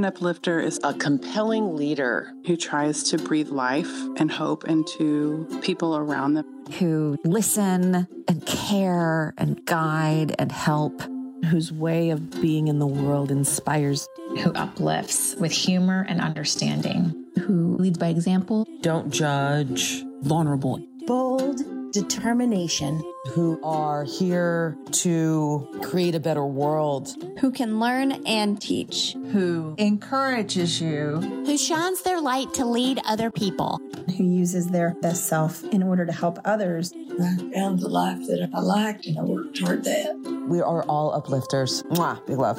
An uplifter is a compelling leader who tries to breathe life and hope into people around them, who listen and care and guide and help, whose way of being in the world inspires, who uplifts with humor and understanding, who leads by example, don't judge, vulnerable, bold determination, who are here to create a better world, who can learn and teach, who encourages you, who shines their light to lead other people, who uses their best self in order to help others. I found the life that I liked and I worked toward that. We are all uplifters. Mwah, big love.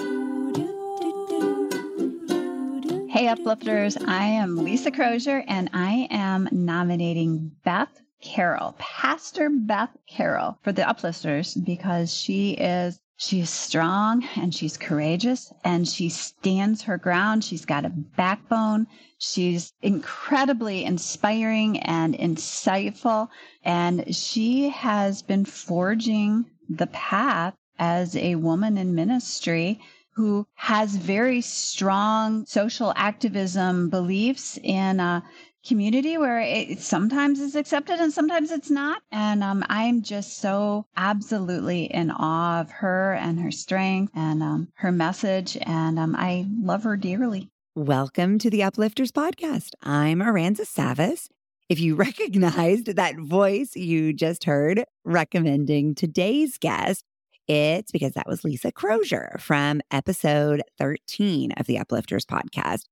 Hey, uplifters. I am Lisa Crozier, and I am nominating Beth Carroll, Pastor Beth Carroll for the uplifters because she is she is strong and she's courageous and she stands her ground. She's got a backbone. She's incredibly inspiring and insightful. And she has been forging the path as a woman in ministry who has very strong social activism beliefs in uh, community where it sometimes is accepted and sometimes it's not. And um, I'm just so absolutely in awe of her and her strength and um, her message. And um, I love her dearly. Welcome to the Uplifters Podcast. I'm Aranza Savas. If you recognized that voice you just heard recommending today's guest, it's because that was Lisa Crozier from episode 13 of the Uplifters podcast.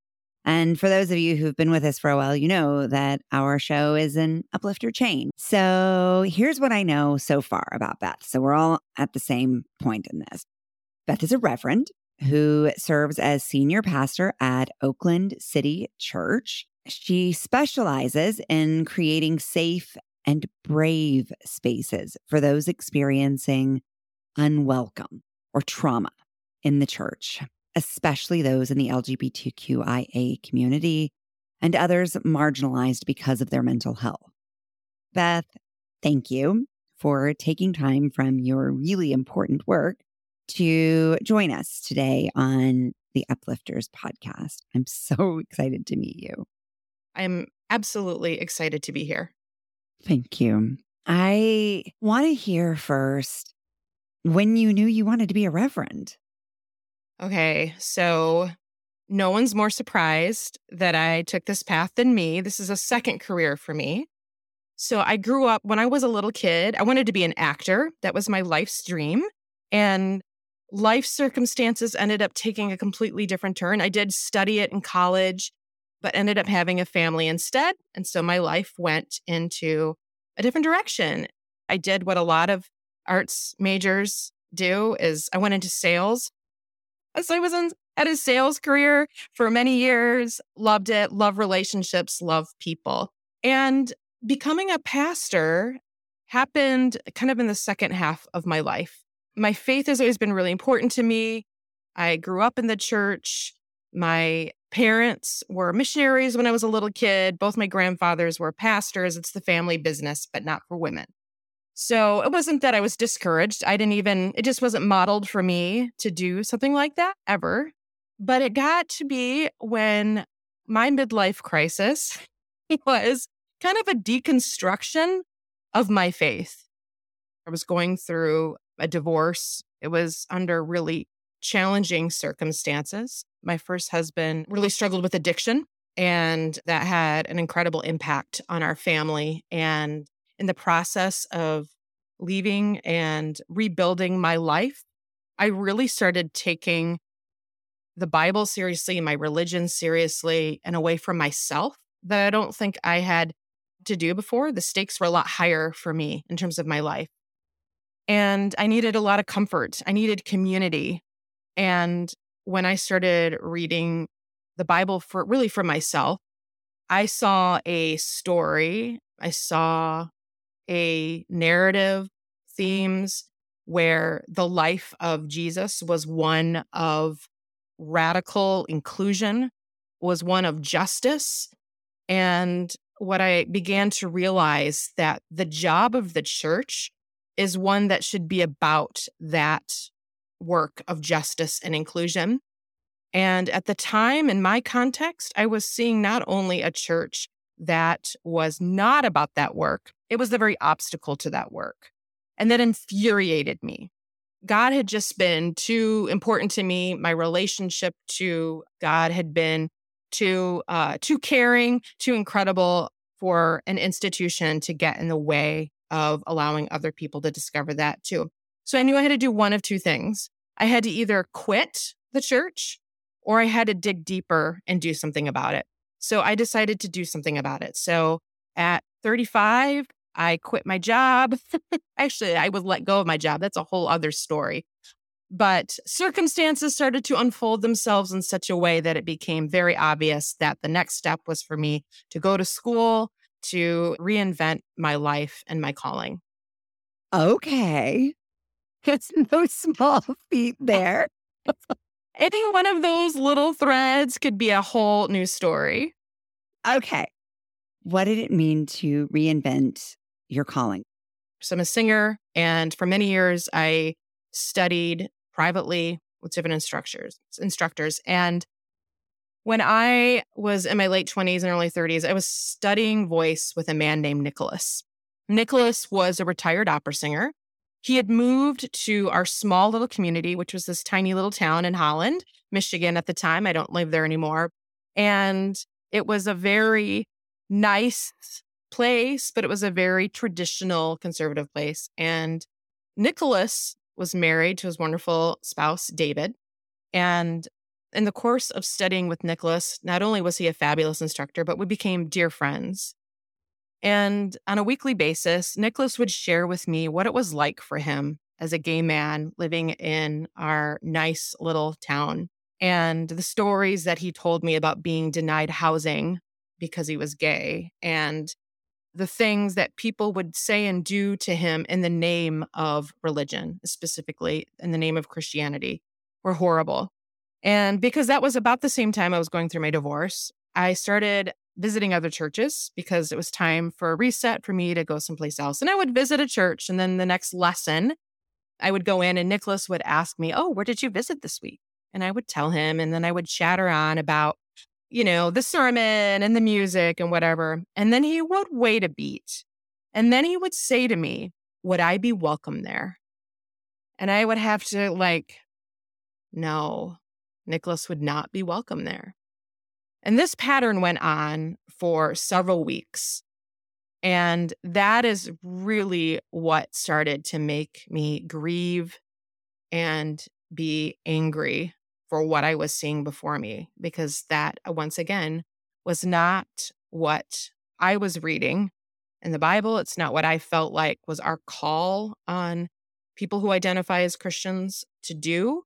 And for those of you who've been with us for a while, you know that our show is an uplifter chain. So here's what I know so far about Beth. So we're all at the same point in this. Beth is a reverend who serves as senior pastor at Oakland City Church. She specializes in creating safe and brave spaces for those experiencing unwelcome or trauma in the church especially those in the LGBTQIA community and others marginalized because of their mental health. Beth, thank you for taking time from your really important work to join us today on the Uplifters podcast. I'm so excited to meet you. I'm absolutely excited to be here. Thank you. I want to hear first when you knew you wanted to be a reverend. Okay, so no one's more surprised that I took this path than me. This is a second career for me. So I grew up when I was a little kid, I wanted to be an actor. That was my life's dream. And life circumstances ended up taking a completely different turn. I did study it in college, but ended up having a family instead. And so my life went into a different direction. I did what a lot of arts majors do is I went into sales Uh, so I was in, at a sales career for many years, loved it, love relationships, love people. And becoming a pastor happened kind of in the second half of my life. My faith has always been really important to me. I grew up in the church. My parents were missionaries when I was a little kid. Both my grandfathers were pastors. It's the family business, but not for women. So it wasn't that I was discouraged. I didn't even, it just wasn't modeled for me to do something like that ever. But it got to be when my midlife crisis was kind of a deconstruction of my faith. I was going through a divorce, it was under really challenging circumstances. My first husband really struggled with addiction, and that had an incredible impact on our family. And in the process of leaving and rebuilding my life, I really started taking the Bible seriously, my religion seriously, and away from myself that I don't think I had to do before. The stakes were a lot higher for me in terms of my life. And I needed a lot of comfort, I needed community. And when I started reading the Bible for really for myself, I saw a story, I saw a narrative mm-hmm. themes where the life of Jesus was one of radical inclusion, was one of justice. And what I began to realize that the job of the church is one that should be about that work of justice and inclusion. And at the time, in my context, I was seeing not only a church that was not about that work, it was the very obstacle to that work. And that infuriated me. God had just been too important to me. My relationship to God had been too uh, too caring, too incredible for an institution to get in the way of allowing other people to discover that too. So I knew I had to do one of two things. I had to either quit the church or I had to dig deeper and do something about it. So I decided to do something about it. So at 35, I quit my job. Actually, I was let go of my job. That's a whole other story. But circumstances started to unfold themselves in such a way that it became very obvious that the next step was for me to go to school to reinvent my life and my calling. Okay. It's no small feat there. Any one of those little threads could be a whole new story. Okay. What did it mean to reinvent your calling? So I'm a singer, and for many years I studied privately with different instructors. Instructors, and when I was in my late 20s and early 30s, I was studying voice with a man named Nicholas. Nicholas was a retired opera singer. He had moved to our small little community, which was this tiny little town in Holland, Michigan at the time. I don't live there anymore. And it was a very nice place, but it was a very traditional conservative place. And Nicholas was married to his wonderful spouse, David. And in the course of studying with Nicholas, not only was he a fabulous instructor, but we became dear friends. And on a weekly basis, Nicholas would share with me what it was like for him as a gay man living in our nice little town and the stories that he told me about being denied housing because he was gay and the things that people would say and do to him in the name of religion, specifically in the name of Christianity, were horrible. And because that was about the same time I was going through my divorce, I started visiting other churches because it was time for a reset for me to go someplace else. And I would visit a church. And then the next lesson, I would go in and Nicholas would ask me, Oh, where did you visit this week? And I would tell him. And then I would chatter on about, you know, the sermon and the music and whatever. And then he would wait a beat. And then he would say to me, Would I be welcome there? And I would have to, like, no, Nicholas would not be welcome there. And this pattern went on for several weeks. And that is really what started to make me grieve and be angry for what I was seeing before me, because that, once again, was not what I was reading in the Bible. It's not what I felt like was our call on people who identify as Christians to do.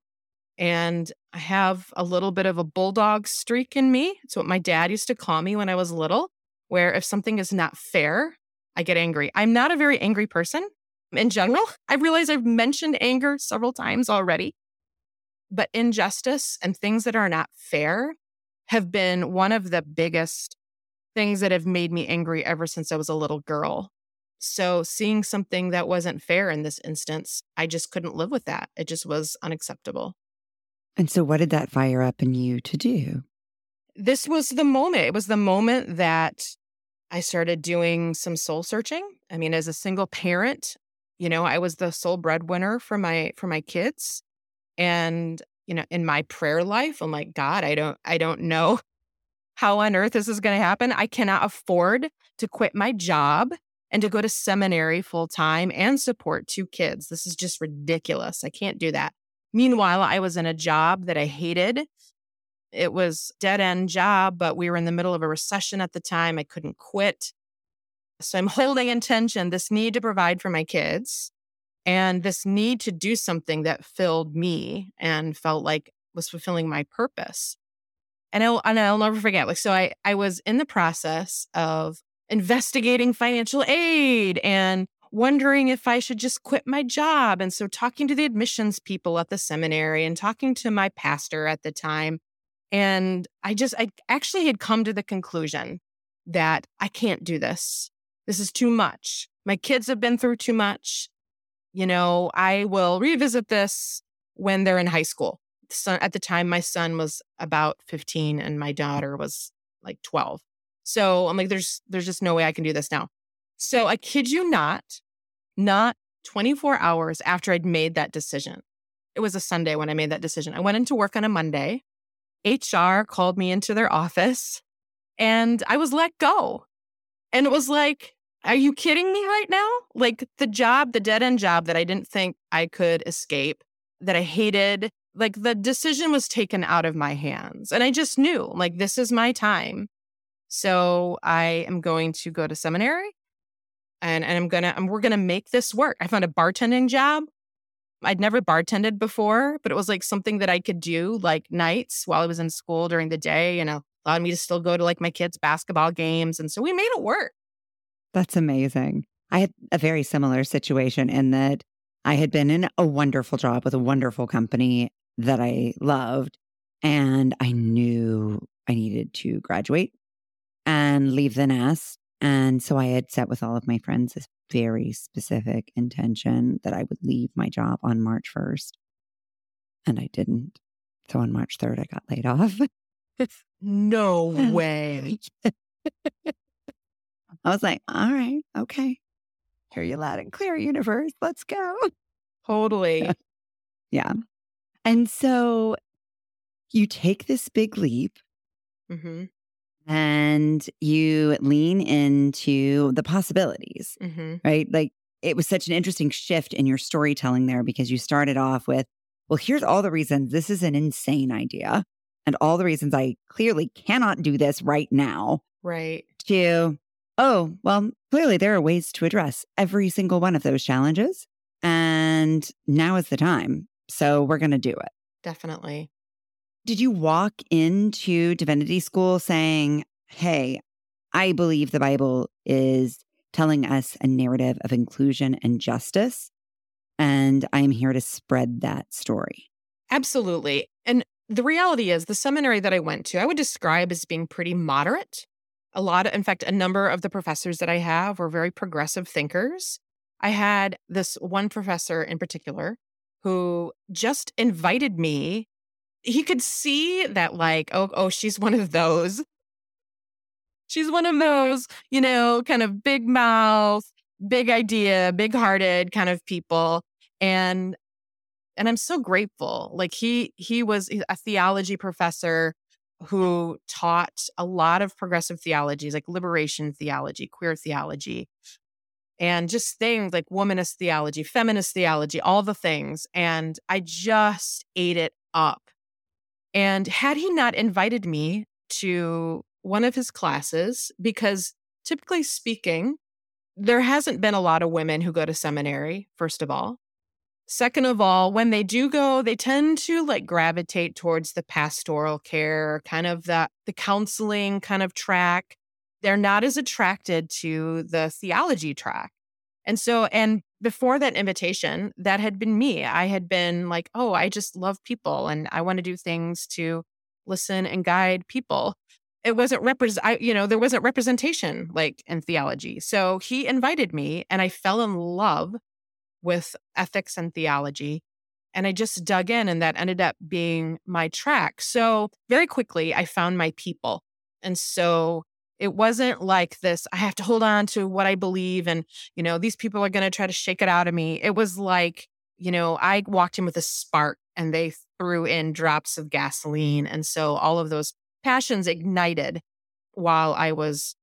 And I have a little bit of a bulldog streak in me. It's what my dad used to call me when I was little, where if something is not fair, I get angry. I'm not a very angry person in general. I realize I've mentioned anger several times already, but injustice and things that are not fair have been one of the biggest things that have made me angry ever since I was a little girl. So, seeing something that wasn't fair in this instance, I just couldn't live with that. It just was unacceptable. And so, what did that fire up in you to do? This was the moment. It was the moment that I started doing some soul searching. I mean, as a single parent, you know, I was the sole breadwinner for my for my kids. And, you know, in my prayer life, I'm like, God, I don't I don't know how on earth this is going to happen. I cannot afford to quit my job and to go to seminary full time and support two kids. This is just ridiculous. I can't do that. Meanwhile, I was in a job that I hated. It was dead end job, but we were in the middle of a recession at the time. I couldn't quit. So I'm holding in tension this need to provide for my kids and this need to do something that filled me and felt like was fulfilling my purpose. And I'll, and I'll never forget. Like, so I, I was in the process of investigating financial aid and wondering if I should just quit my job. And so talking to the admissions people at the seminary and talking to my pastor at the time. And I just, I actually had come to the conclusion that I can't do this. This is too much. My kids have been through too much. You know, I will revisit this when they're in high school son at the time my son was about 15 and my daughter was like 12. So I'm like there's there's just no way I can do this now. So I kid you not, not 24 hours after I'd made that decision. It was a Sunday when I made that decision. I went into work on a Monday. HR called me into their office and I was let go. And it was like, are you kidding me right now? Like the job, the dead end job that I didn't think I could escape, that I hated, like the decision was taken out of my hands. And I just knew, like, this is my time. So I am going to go to seminary and, and I'm gonna, and we're gonna make this work. I found a bartending job. I'd never bartended before, but it was like something that I could do like nights while I was in school during the day, know, allowed me to still go to like my kids' basketball games. And so we made it work. That's amazing. I had a very similar situation in that I had been in a wonderful job with a wonderful company that I loved. And I knew I needed to graduate and leave the nest. And so I had set with all of my friends this very specific intention that I would leave my job on March 1st. And I didn't. So on March 3rd, I got laid off. no way. I was like, all right, okay. Hear you loud and clear, universe. Let's go. Totally. yeah. And so you take this big leap mm-hmm. And you lean into the possibilities, mm-hmm. right? Like it was such an interesting shift in your storytelling there because you started off with, well, here's all the reasons this is an insane idea and all the reasons I clearly cannot do this right now. Right. To, oh, well, clearly there are ways to address every single one of those challenges. And now is the time. So we're going to do it. Definitely. Did you walk into divinity school saying, hey, I believe the Bible is telling us a narrative of inclusion and justice, and I'm here to spread that story? Absolutely. And the reality is, the seminary that I went to, I would describe as being pretty moderate. A lot of, in fact, a number of the professors that I have were very progressive thinkers. I had this one professor in particular who just invited me. He could see that, like, oh, oh, she's one of those. She's one of those, you know, kind of big mouth, big idea, big hearted kind of people. And and I'm so grateful. Like he he was a theology professor who taught a lot of progressive theologies, like liberation theology, queer theology, and just things like womanist theology, feminist theology, all the things. And I just ate it up. And had he not invited me to one of his classes, because typically speaking, there hasn't been a lot of women who go to seminary, first of all. Second of all, when they do go, they tend to like gravitate towards the pastoral care, kind of the the counseling kind of track. They're not as attracted to the theology track. And so and before that invitation, that had been me. I had been like, "Oh, I just love people and I want to do things to listen and guide people." It wasn't represent you know, there wasn't representation like in theology. So he invited me and I fell in love with ethics and theology. And I just dug in, and that ended up being my track. So, very quickly, I found my people. And so it wasn't like this, I have to hold on to what I believe, and, you know, these people are going to try to shake it out of me. It was like, you know, I walked in with a spark and they threw in drops of gasoline. And so all of those passions ignited while I was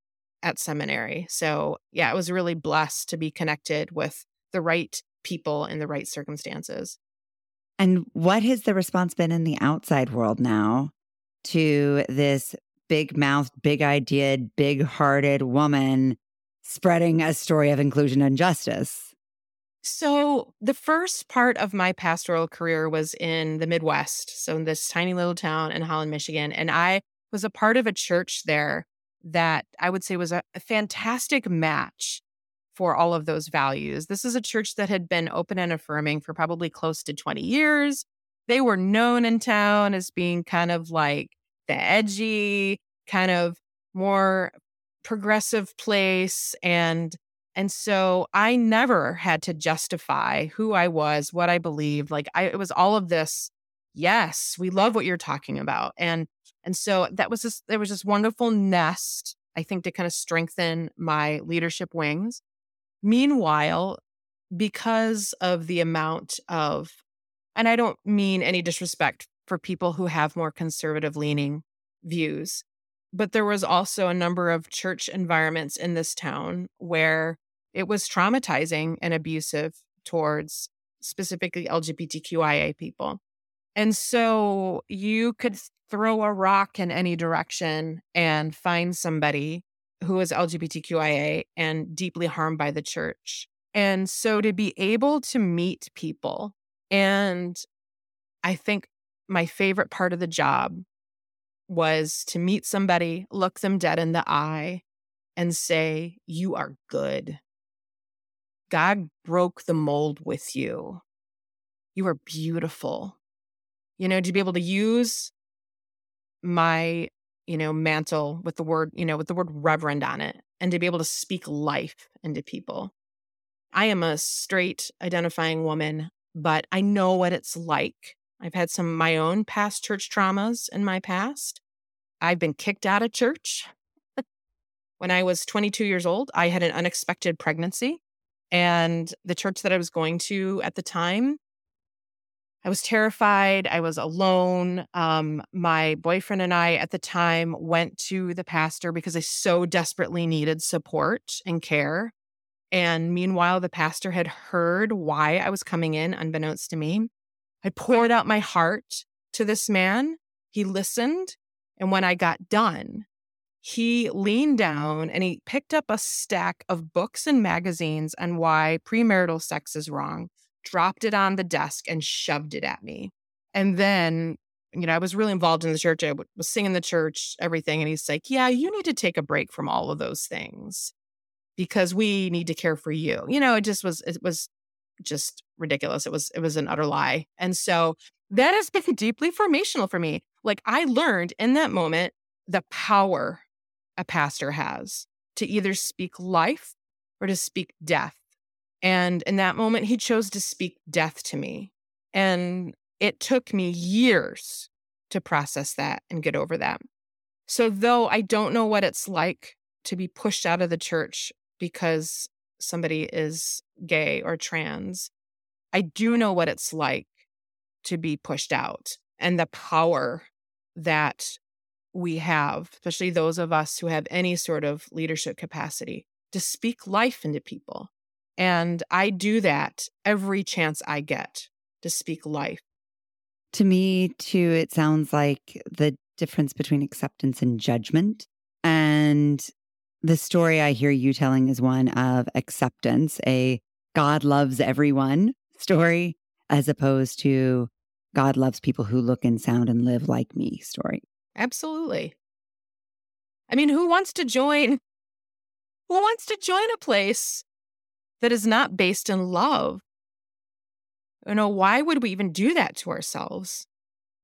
at seminary. So, yeah, it was really blessed to be connected with the right people in the right circumstances. And what has the response been in the outside world now to this big mouthed, big ideaed, big hearted woman spreading a story of inclusion and justice? So, the first part of my pastoral career was in the Midwest. So, in this tiny little town in Holland, Michigan. And I was a part of a church there that I would say was a, a fantastic match for all of those values. This is a church that had been open and affirming for probably close to 20 years. They were known in town as being kind of like the edgy, kind of more progressive place and and so I never had to justify who I was, what I believed. Like I it was all of this yes, we love what you're talking about. And and so that was just there was this wonderful nest, I think, to kind of strengthen my leadership wings. Meanwhile, because of the amount of, and I don't mean any disrespect for people who have more conservative leaning views, but there was also a number of church environments in this town where it was traumatizing and abusive towards specifically LGBTQIA people. And so you could throw a rock in any direction and find somebody who is LGBTQIA and deeply harmed by the church. And so to be able to meet people, and I think my favorite part of the job was to meet somebody, look them dead in the eye, and say, You are good. God broke the mold with you. You are beautiful. You know, to be able to use my, you know, mantle with the word, you know, with the word reverend on it and to be able to speak life into people. I am a straight identifying woman, but I know what it's like. I've had some of my own past church traumas in my past. I've been kicked out of church. when I was 22 years old, I had an unexpected pregnancy. And the church that I was going to at the time, I was terrified. I was alone. Um, my boyfriend and I at the time went to the pastor because I so desperately needed support and care. And meanwhile, the pastor had heard why I was coming in, unbeknownst to me. I poured out my heart to this man. He listened. And when I got done, he leaned down and he picked up a stack of books and magazines on why premarital sex is wrong, dropped it on the desk, and shoved it at me. And then, you know, I was really involved in the church. I was singing the church, everything. And he's like, Yeah, you need to take a break from all of those things because we need to care for you. You know, it just was, it was just ridiculous. It was, it was an utter lie. And so that has been deeply formational for me. Like I learned in that moment the power a pastor has to either speak life or to speak death. And in that moment, he chose to speak death to me. And it took me years to process that and get over that. So, though I don't know what it's like to be pushed out of the church because somebody is gay or trans, I do know what it's like to be pushed out and the power that we have, especially those of us who have any sort of leadership capacity, to speak life into people. And I do that every chance I get to speak life. To me, too, it sounds like the difference between acceptance and judgment. And the story I hear you telling is one of acceptance, a God loves everyone story, as opposed to God loves people who look and sound and live like me story. Absolutely. I mean, who wants to join? Who wants to join a place that is not based in love? You know, why would we even do that to ourselves?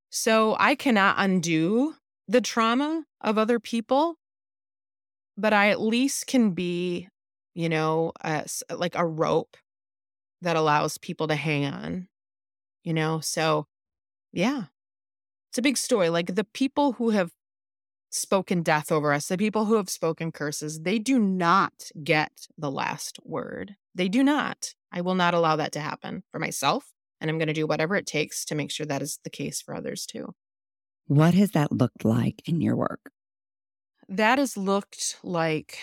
So I cannot undo the trauma of other people, but I at least can be, you know, like a rope that allows people to hang on, you know? So, yeah, it's a big story. Like the people who have spoken death over us, the people who have spoken curses, they do not get the last word. They do not. I will not allow that to happen for myself. And I'm going to do whatever it takes to make sure that is the case for others too. What has that looked like in your work? That has looked like,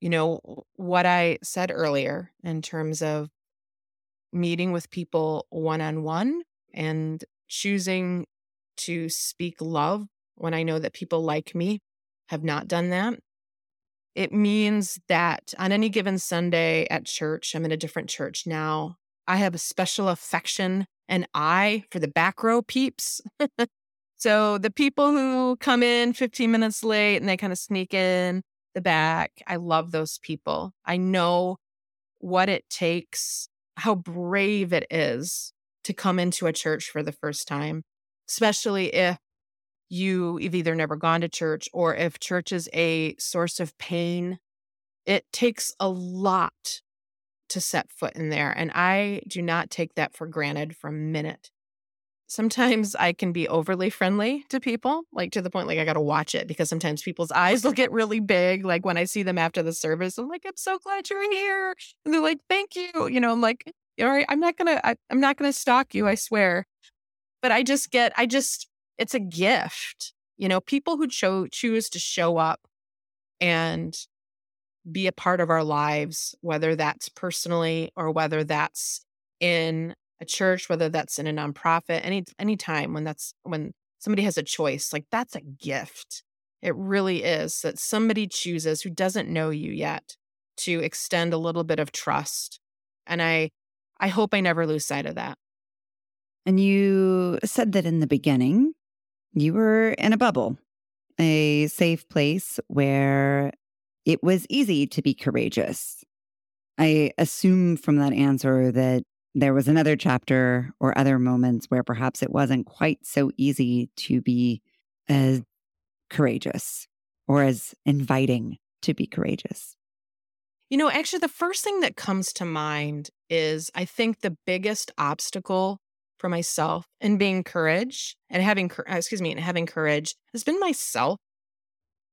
you know, what I said earlier in terms of meeting with people one on one and choosing to speak love when I know that people like me have not done that. It means that on any given Sunday at church, I'm in a different church now. I have a special affection and eye for the back row peeps. so the people who come in 15 minutes late and they kind of sneak in the back, I love those people. I know what it takes, how brave it is to come into a church for the first time especially if you have either never gone to church or if church is a source of pain. It takes a lot to set foot in there. And I do not take that for granted for a minute. Sometimes I can be overly friendly to people, like to the point like I got to watch it because sometimes people's eyes will get really big. Like when I see them after the service, I'm like, I'm so glad you're here, and they're like, thank you. You know, I'm like, all right, I'm not gonna, I, I'm not gonna stalk you, I swear. But I just get, I just, it's a gift. You know, people who cho- choose to show up and be a part of our lives, whether that's personally or whether that's in a church, whether that's in a nonprofit, any any time when that's when somebody has a choice, like that's a gift. It really is that somebody chooses who doesn't know you yet to extend a little bit of trust. And I I hope I never lose sight of that. And you said that in the beginning, you were in a bubble, a safe place where it was easy to be courageous. I assume from that answer that there was another chapter or other moments where perhaps it wasn't quite so easy to be as courageous or as inviting to be courageous. You know, actually, the first thing that comes to mind is I think the biggest obstacle for myself in being courage and having, uh, excuse me, and having courage has been myself.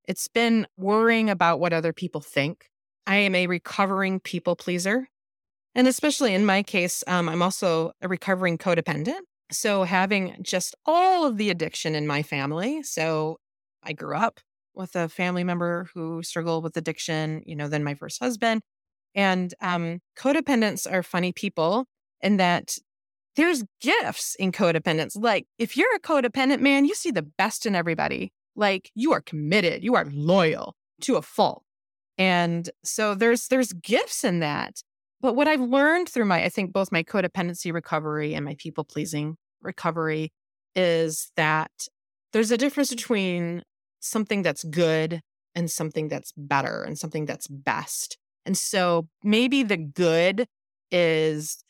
It's been worrying about what other people think. I am a recovering people pleaser. And especially in my case, um, I'm also a recovering codependent. So having just all of the addiction in my family. So I grew up with a family member who struggled with addiction, you know, then my first husband. And um, codependents are funny people in that there's gifts in codependence. Like if you're a codependent man, you see the best in everybody. Like you are committed, you are loyal to a fault. And so there's there's gifts in that. But what I've learned through my, I think both my codependency recovery and my people pleasing recovery is that there's a difference between something that's good and something that's better and something that's best. And so maybe the good is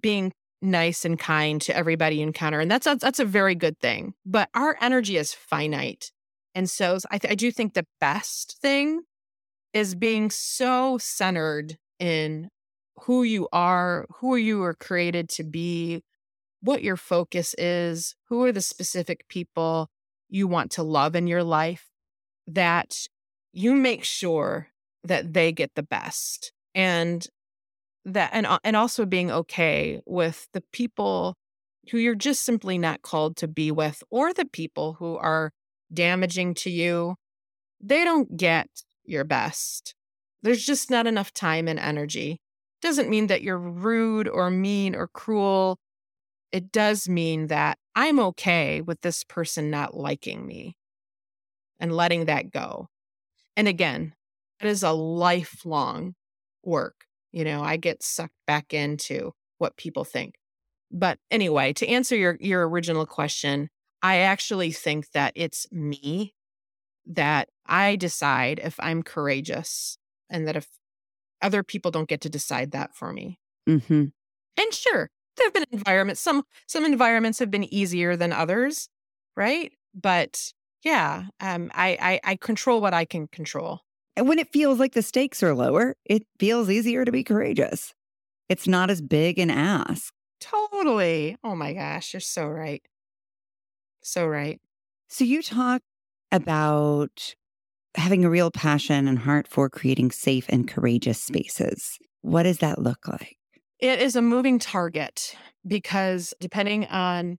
being nice and kind to everybody you encounter. And that's a, that's a very good thing. But our energy is finite. And so I, th- I do think the best thing is being so centered in who you are, who you are created to be, what your focus is, who are the specific people you want to love in your life, that you make sure that they get the best. And that and uh, and also being okay with the people who you're just simply not called to be with or the people who are damaging to you. They don't get your best. There's just not enough time and energy doesn't mean that you're rude or mean or cruel. It does mean that I'm okay with this person not liking me and letting that go. And again, it is a lifelong work. You know, I get sucked back into what people think. But anyway, to answer your your original question, I actually think that it's me that I decide if I'm courageous and that if other people don't get to decide that for me. Mm-hmm. And sure, there have been environments. Some some environments have been easier than others, right? But yeah, um, I, I I control what I can control. And when it feels like the stakes are lower, it feels easier to be courageous. It's not as big an ask. Totally. Oh my gosh, you're so right. So right. So you talk about having a real passion and heart for creating safe and courageous spaces. What does that look like? It is a moving target because depending on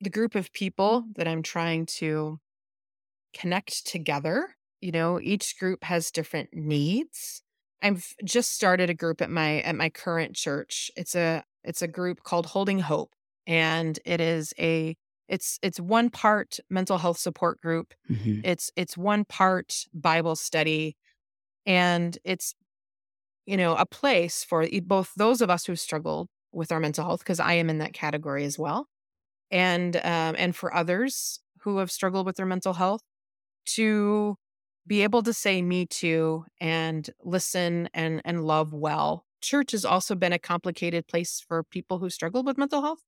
the group of people that I'm trying to connect together, you know, each group has different needs. I've just started a group at my at my current church. It's a it's a group called Holding Hope and it is a it's it's one part mental health support group mm-hmm. it's it's one part bible study and it's you know a place for both those of us who struggled with our mental health because i am in that category as well and um, and for others who have struggled with their mental health to be able to say me too and listen and and love well church has also been a complicated place for people who struggle with mental health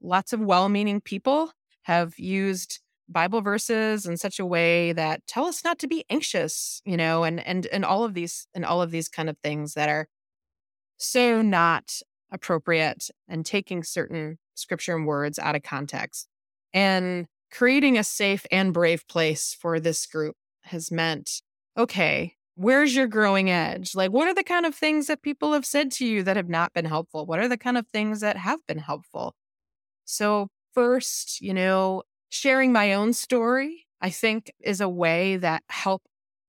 lots of well-meaning people have used Bible verses in such a way that tell us not to be anxious, you know, and and and all of these and all of these kind of things that are so not appropriate and taking certain scripture and words out of context. And creating a safe and brave place for this group has meant okay, where's your growing edge? Like, what are the kind of things that people have said to you that have not been helpful? What are the kind of things that have been helpful? So, first, you know, sharing my own story, I think is a way that help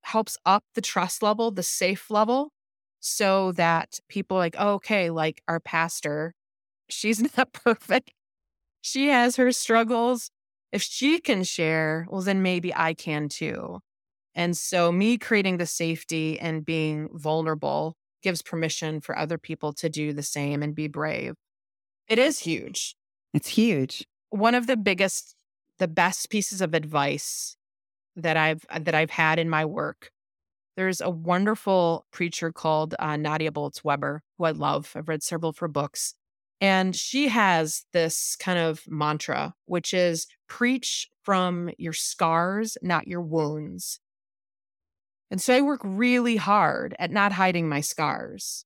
helps up the trust level, the safe level, so that people like, oh, okay, like our pastor, she's not perfect. She has her struggles. If she can share, well, then maybe I can too. And so, me creating the safety and being vulnerable gives permission for other people to do the same and be brave. It is huge. It's huge. One of the biggest, the best pieces of advice that I've that I've had in my work. There's a wonderful preacher called uh, Nadia Bolz Weber, who I love. I've read several of her books. And she has this kind of mantra, which is preach from your scars, not your wounds. And so I work really hard at not hiding my scars,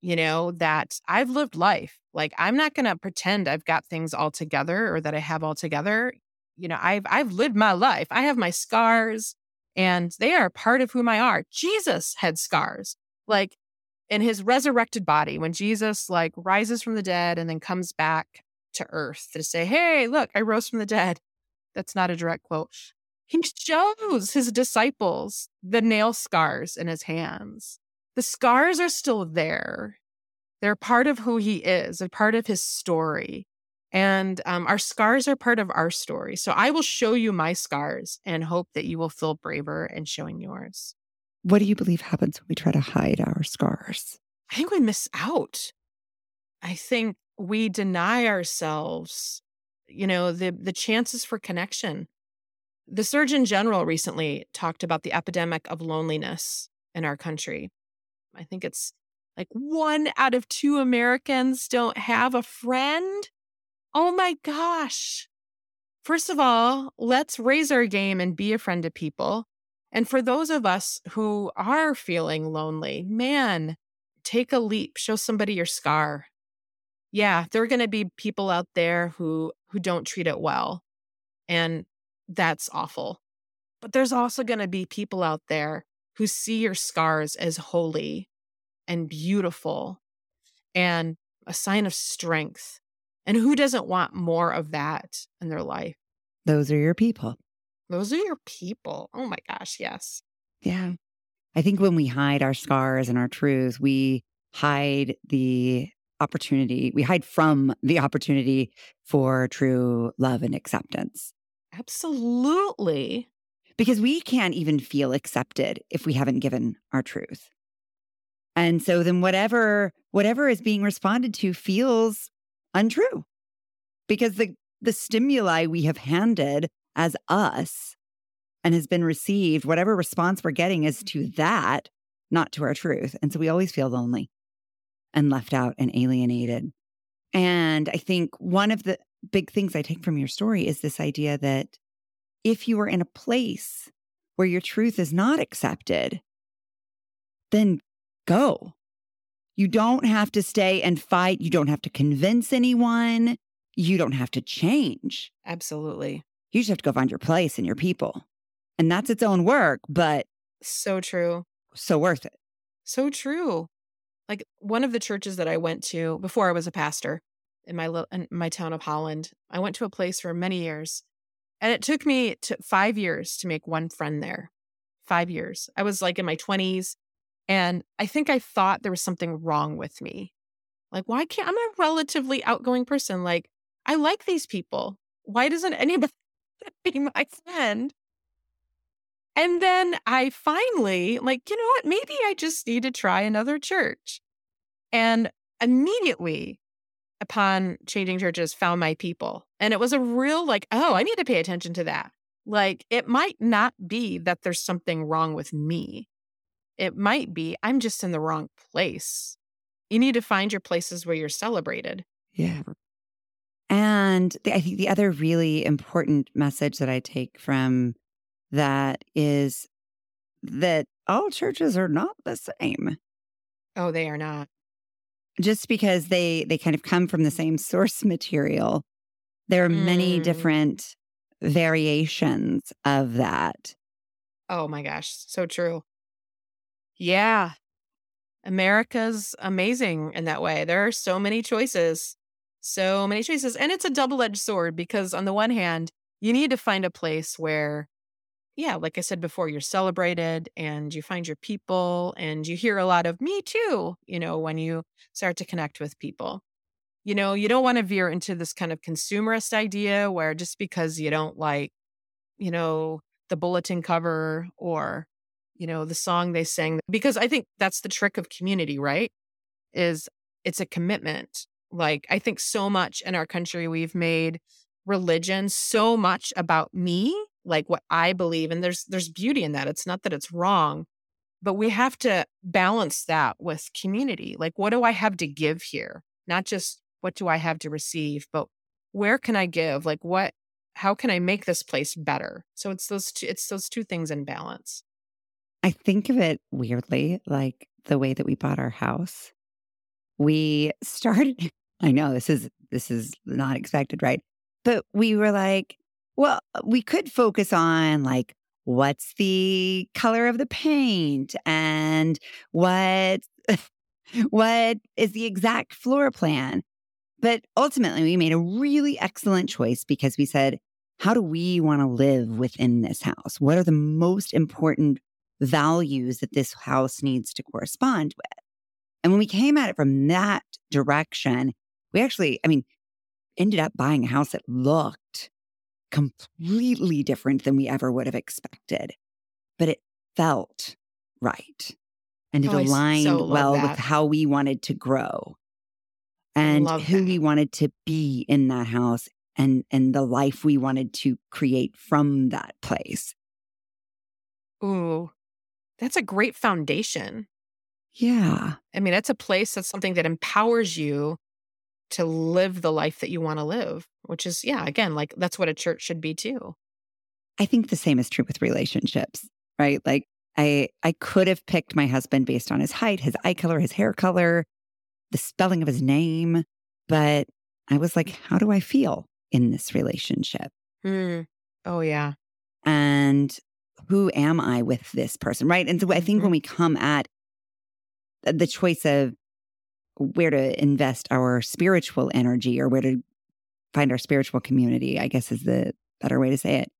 you know, that I've lived life. Like I'm not going to pretend I've got things all together or that I have all together. You know, I've I've lived my life. I have my scars and they are part of whom I are. Jesus had scars. Like in his resurrected body when Jesus like rises from the dead and then comes back to earth to say, "Hey, look, I rose from the dead." That's not a direct quote. He shows his disciples the nail scars in his hands. The scars are still there. They're part of who he is, a part of his story. And um, our scars are part of our story. So I will show you my scars and hope that you will feel braver in showing yours. What do you believe happens when we try to hide our scars? I think we miss out. I think we deny ourselves, you know, the the chances for connection. The Surgeon General recently talked about the epidemic of loneliness in our country. I think it's like one out of two Americans don't have a friend. Oh my gosh. First of all, let's raise our game and be a friend to people. And for those of us who are feeling lonely, man, take a leap, show somebody your scar. Yeah, there are going to be people out there who who don't treat it well. And that's awful. But there's also going to be people out there who see your scars as holy and beautiful and a sign of strength. And who doesn't want more of that in their life? Those are your people. Those are your people. Oh my gosh, yes. Yeah. I think when we hide our scars and our truths, we hide the opportunity, we hide from the opportunity for true love and acceptance. Absolutely. Because we can't even feel accepted if we haven't given our truth. And so then whatever whatever is being responded to feels untrue. Because the the stimuli we have handed as us and has been received, whatever response we're getting is to mm-hmm. that, not to our truth. And so we always feel lonely and left out and alienated. And I think one of the big things I take from your story is this idea that if you are in a place where your truth is not accepted, then go. You don't have to stay and fight. You don't have to convince anyone. You don't have to change. Absolutely. You just have to go find your place and your people. And that's its own work, but so true. So worth it. So true. Like one of the churches that I went to before I was a pastor, in my in my town of Holland. I went to a place for many years, and it took me to five years to make one friend there. Five years. I was like in my twenties, and I think I thought there was something wrong with me. Like, why can't I'm a relatively outgoing person? Like, I like these people. Why doesn't anybody be my friend? And then I finally, like, you know what? Maybe I just need to try another church. And immediately upon changing churches found my people. And it was a real like, oh, I need to pay attention to that. Like it might not be that there's something wrong with me. It might be I'm just in the wrong place. You need to find your places where you're celebrated. Yeah. And I think the other really important message that I take from that is that all churches are not the same. Oh, they are not. just because they they kind of come from the same source material, there are mm. many different variations of that. Oh my gosh, so true. Yeah. America's amazing in that way. There are so many choices. So many choices. And it's a double edged sword because, on the one hand, you need to find a place where, yeah, like I said before, you're celebrated and you find your people and you hear a lot of me too, you know, when you start to connect with people. You know, you don't want to veer into this kind of consumerist idea where just because you don't like, you know, the bulletin cover or you know the song they sang because i think that's the trick of community right is it's a commitment. Like i think so much in our country we've made religion so much about me like what i believe and there's there's beauty in that. It's not that it's wrong but we have to balance that with community. Like what do i have to give here? Not just what do i have to receive but where can i give? Like what how can i make this place better? So it's those two it's those two things in balance I think of it weirdly, like the way that we bought our house. We started, I know this is this is not expected, right? But we were like, well, we could focus on like what's the color of the paint and what what is the exact floor plan. But ultimately, we made a really excellent choice because we said, how do we want to live within this house? What are the most important values that this house needs to correspond with. And when we came at it from that direction, we actually, I mean, ended up buying a house that looked completely different than we ever would have expected, but it felt right. And it oh, aligned so well that. with how we wanted to grow and who that. we wanted to be in that house and and the life we wanted to create from that place. Ooh, that's a great foundation. Yeah. I mean, that's a place that's something that empowers you to live the life that you want to live, which is, yeah, again, like that's what a church should be too. I think the same is true with relationships, right? Like I I could have picked my husband based on his height, his eye color, his hair color, the spelling of his name, but I was like, how do I feel in this relationship? Mm. Oh yeah. And who am I with this person? Right. And so I think mm-hmm. when we come at the choice of where to invest our spiritual energy or where to find our spiritual community, I guess is the better way to say it.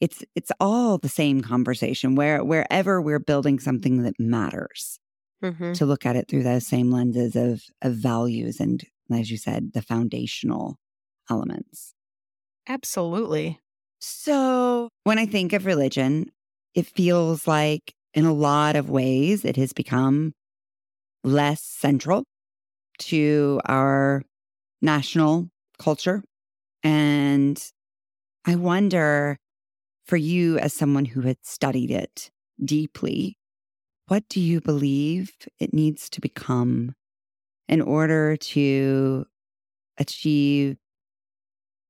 It's it's all the same conversation where wherever we're building something that matters. Mm-hmm. To look at it through those same lenses of of values and as you said, the foundational elements. Absolutely. So, when I think of religion, it feels like in a lot of ways it has become less central to our national culture. And I wonder for you, as someone who had studied it deeply, what do you believe it needs to become in order to achieve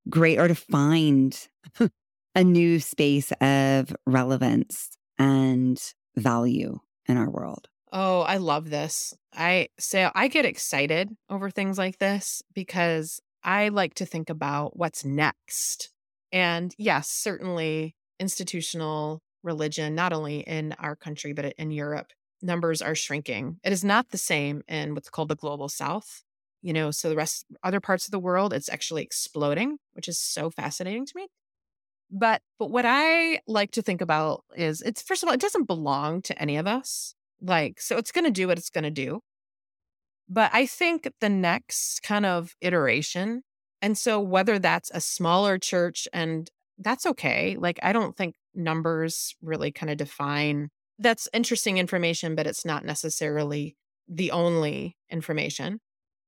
great or to find a new space of relevance and value in our world. Oh, I love this. I say I get excited over things like this because I like to think about what's next. And yes, certainly institutional religion, not only in our country, but in Europe, numbers are shrinking. It is not the same in what's called the global south. You know, so the rest, other parts of the world, it's actually exploding, which is so fascinating to me. But but what I like to think about is it's first of all, it doesn't belong to any of us. Like, so it's gonna do what it's gonna do. But I think the next kind of iteration, and so whether that's a smaller church, and that's okay. Like, I don't think numbers really kind of define that's interesting information, but it's not necessarily the only information.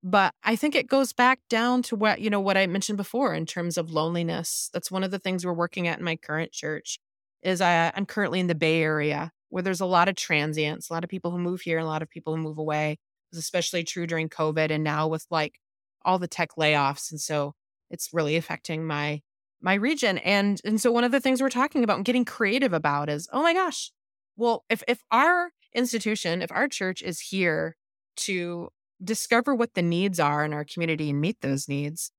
But I think it goes back down to what, you know, what I mentioned before in terms of loneliness. That's one of the things we're working at in my current church is I, I'm currently in the Bay Area where there's a lot of transients, a lot of people who move here, a lot of people who move away. it's especially true during COVID and now with like all the tech layoffs. And so it's really affecting my my region. And and so one of the things we're talking about and getting creative about is, oh my gosh, well, if if our institution, if our church is here to discover what the needs are in our community and meet those needs.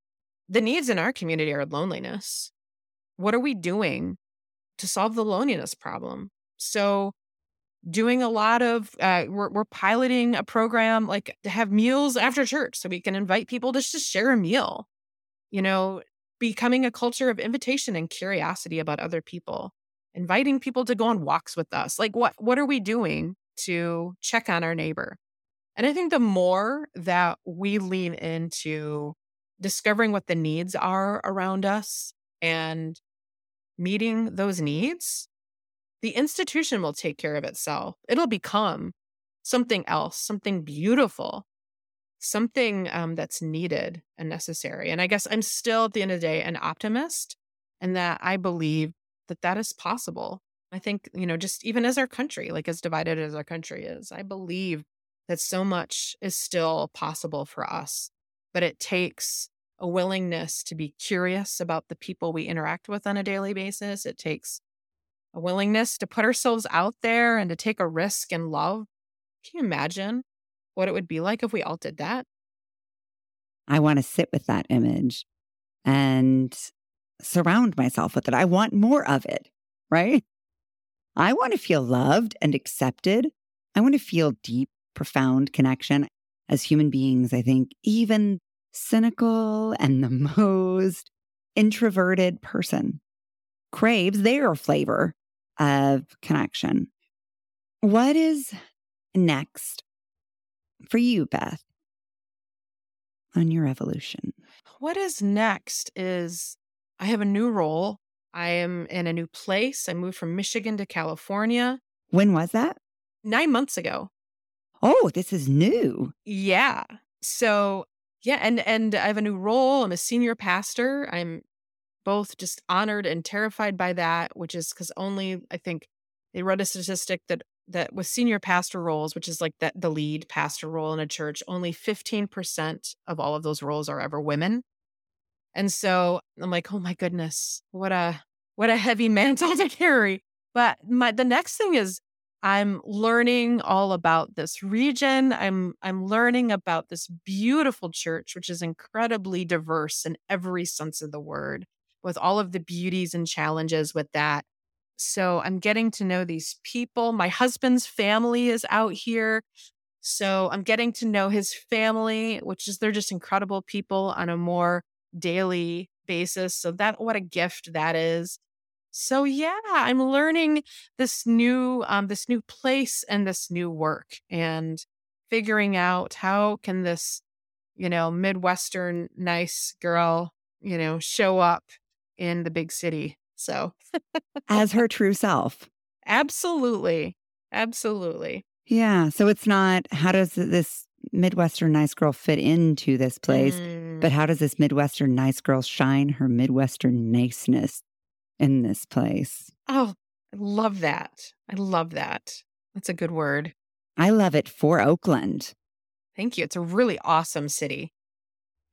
The needs in our community are loneliness. What are we doing to solve the loneliness problem? So, doing a lot of, uh, we're, we're piloting a program like to have meals after church so we can invite people to just share a meal, you know, becoming a culture of invitation and curiosity about other people, inviting people to go on walks with us. Like, what, what are we doing to check on our neighbor? And I think the more that we lean into discovering what the needs are around us and meeting those needs, the institution will take care of itself. It'll become something else, something beautiful, something um, that's needed and necessary. And I guess I'm still, at the end of the day, an optimist, and that I believe that that is possible. I think, you know, just even as our country, like as divided as our country is, I believe that so much is still possible for us. But it takes a willingness to be curious about the people we interact with on a daily basis. It takes a willingness to put ourselves out there and to take a risk in love. Can you imagine what it would be like if we all did that? I want to sit with that image and surround myself with it. I want more of it, right? I want to feel loved and accepted. I want to feel deep, profound connection. As human beings, I think even cynical and the most introverted person craves their flavor of connection. What is next for you, Beth, on your evolution? What is next is I have a new role. I am in a new place. I moved from Michigan to California. When was that? Nine months ago. Oh, this is new. Yeah. So yeah, and and I have a new role. I'm a senior pastor. I'm both just honored and terrified by that, which is because only I think they wrote a statistic that that with senior pastor roles, which is like that the lead pastor role in a church, only 15% of all of those roles are ever women. And so I'm like, oh my goodness, what a what a heavy mantle to carry. But my the next thing is I'm learning all about this region. I'm I'm learning about this beautiful church, which is incredibly diverse in every sense of the word with all of the beauties and challenges with that. So I'm getting to know these people. My husband's family is out here. So I'm getting to know his family, which is they're just incredible people on a more daily basis. So that what a gift that is. So yeah, I'm learning this new um this new place and this new work and figuring out how can this, you know, Midwestern nice girl, you know, show up in the big city. So, as her true self. Absolutely. Absolutely. Yeah. So it's not how does this Midwestern nice girl fit into this place, mm. but how does this Midwestern nice girl shine her Midwestern niceness in this place? Oh, I love that. I love that. That's a good word. I love it for Oakland. Thank you. It's a really awesome city.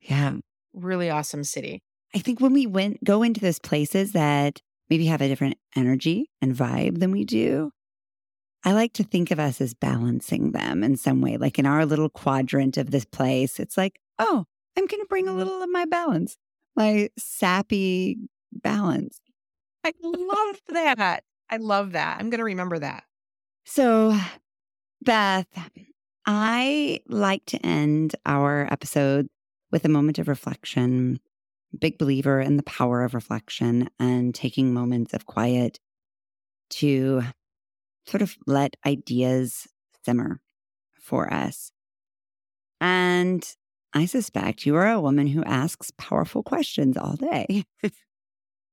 Yeah. Really awesome city. I think when we went go into those places that maybe have a different energy and vibe than we do, I like to think of us as balancing them in some way. Like in our little quadrant of this place, it's like, oh, I'm going to bring a mm-hmm. little of my balance, my sappy balance. I love that. I love that. I'm going to remember that. So, Beth, I like to end our episode with a moment of reflection big believer in the power of reflection and taking moments of quiet to sort of let ideas simmer for us. And I suspect you are a woman who asks powerful questions all day.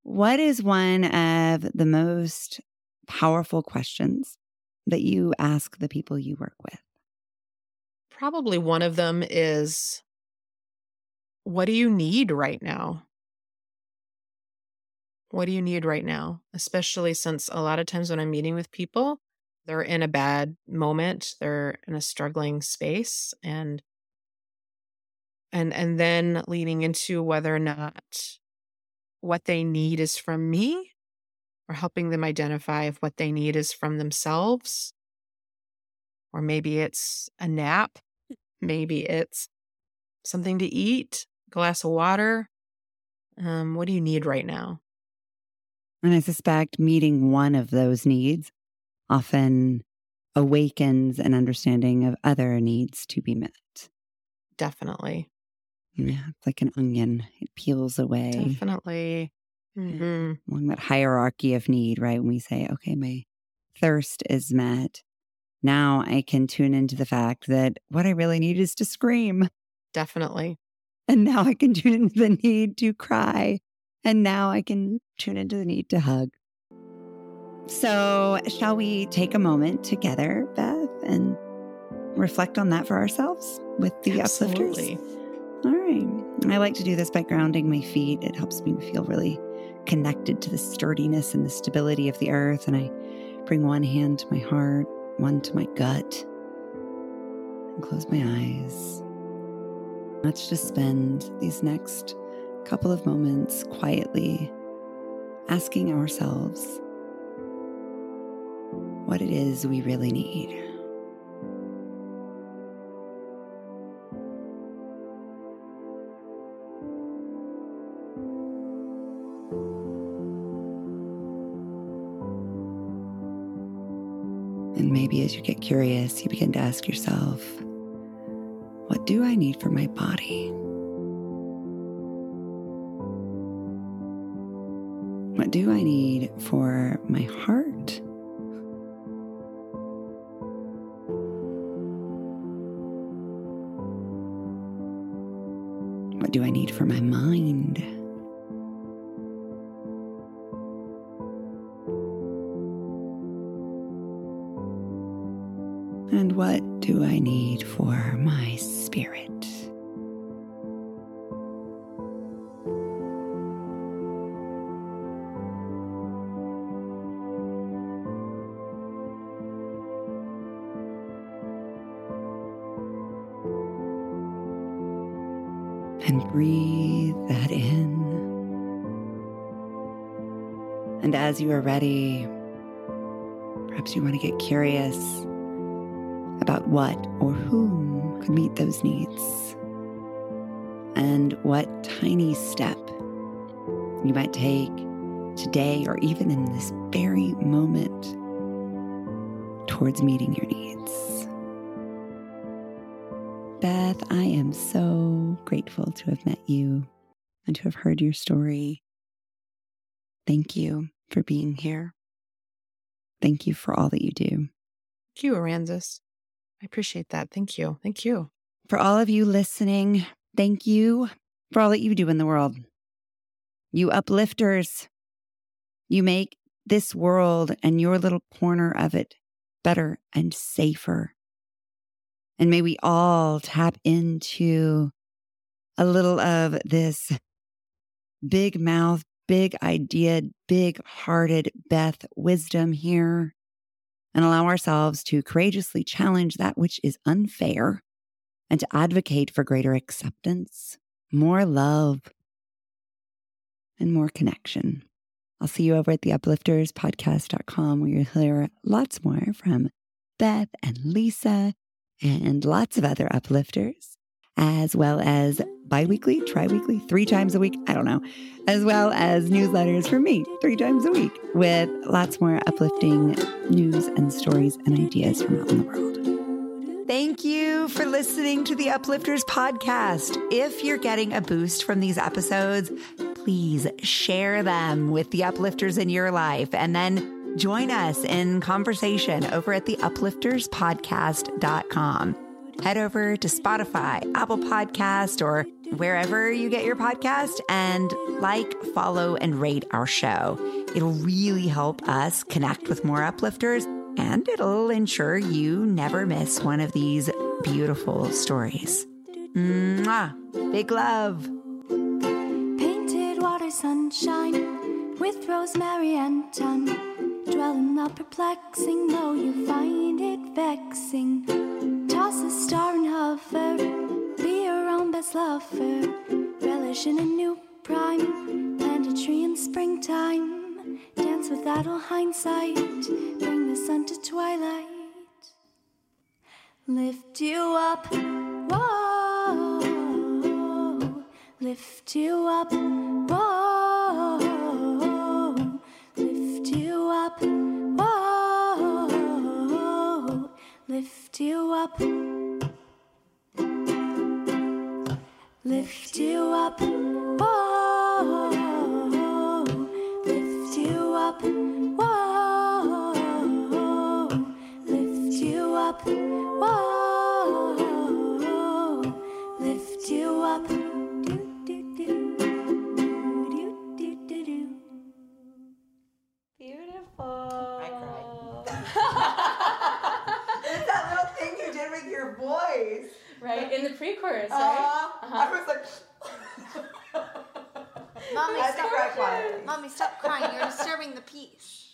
what is one of the most powerful questions that you ask the people you work with? Probably one of them is what do you need right now? What do you need right now? Especially since a lot of times when I'm meeting with people, they're in a bad moment, they're in a struggling space and and and then leading into whether or not what they need is from me or helping them identify if what they need is from themselves or maybe it's a nap Maybe it's something to eat, glass of water. Um, what do you need right now? And I suspect meeting one of those needs often awakens an understanding of other needs to be met. Definitely. Yeah, it's like an onion, it peels away. Definitely. Mm-hmm. Along that hierarchy of need, right? When we say, okay, my thirst is met. Now I can tune into the fact that what I really need is to scream. Definitely. And now I can tune into the need to cry. And now I can tune into the need to hug. So, shall we take a moment together, Beth, and reflect on that for ourselves with the Absolutely. uplifters? All right. I like to do this by grounding my feet. It helps me feel really connected to the sturdiness and the stability of the earth. And I bring one hand to my heart, one to my gut, and close my eyes. Let's just spend these next couple of moments quietly asking ourselves what it is we really need. As you get curious, you begin to ask yourself, what do I need for my body? What do I need for my heart? What do I need for my mind? For my spirit? And breathe that in. And as you are ready, perhaps you want to get curious what or whom could meet those needs, and what tiny step you might take today or even in this very moment towards meeting your needs. Beth, I am so grateful to have met you and to have heard your story. Thank you for being here. Thank you for all that you do. Thank you, Aransas. I appreciate that. Thank you. Thank you. For all of you listening, thank you for all that you do in the world. You uplifters, you make this world and your little corner of it better and safer. And may we all tap into a little of this big mouth, big idea, big hearted Beth wisdom here and allow ourselves to courageously challenge that which is unfair and to advocate for greater acceptance, more love, and more connection. I'll see you over at the uplifterspodcast.com where you'll hear lots more from Beth and Lisa and lots of other uplifters, as well as biweekly, tri weekly, three times a week, I don't know, as well as newsletters from me three times a week with lots more uplifting news and stories and ideas from out in the world. Thank you for listening to the Uplifters podcast. If you're getting a boost from these episodes, please share them with the uplifters in your life and then join us in conversation over at the uplifterspodcast.com. Head over to Spotify, Apple Podcast, or wherever you get your podcast and like, follow, and rate our show. It'll really help us connect with more uplifters and it'll ensure you never miss one of these beautiful stories. Mwah! Big love. Painted water sunshine with rosemary and thyme. Dwell in the perplexing, though you find it vexing. Toss a star and hover, be your own best lover. Relish in a new prime, plant a tree in springtime. Dance with idle hindsight, bring the sun to twilight. Lift you up. Whoa, lift you up, whoa, lift you up. Lift you up, whoa, lift you up, Right, in the pre-chorus, Uh, right? Uh-huh. I was like, Mommy, I had to cry stop, quietly. Mommy, stop crying. You're disturbing the peace.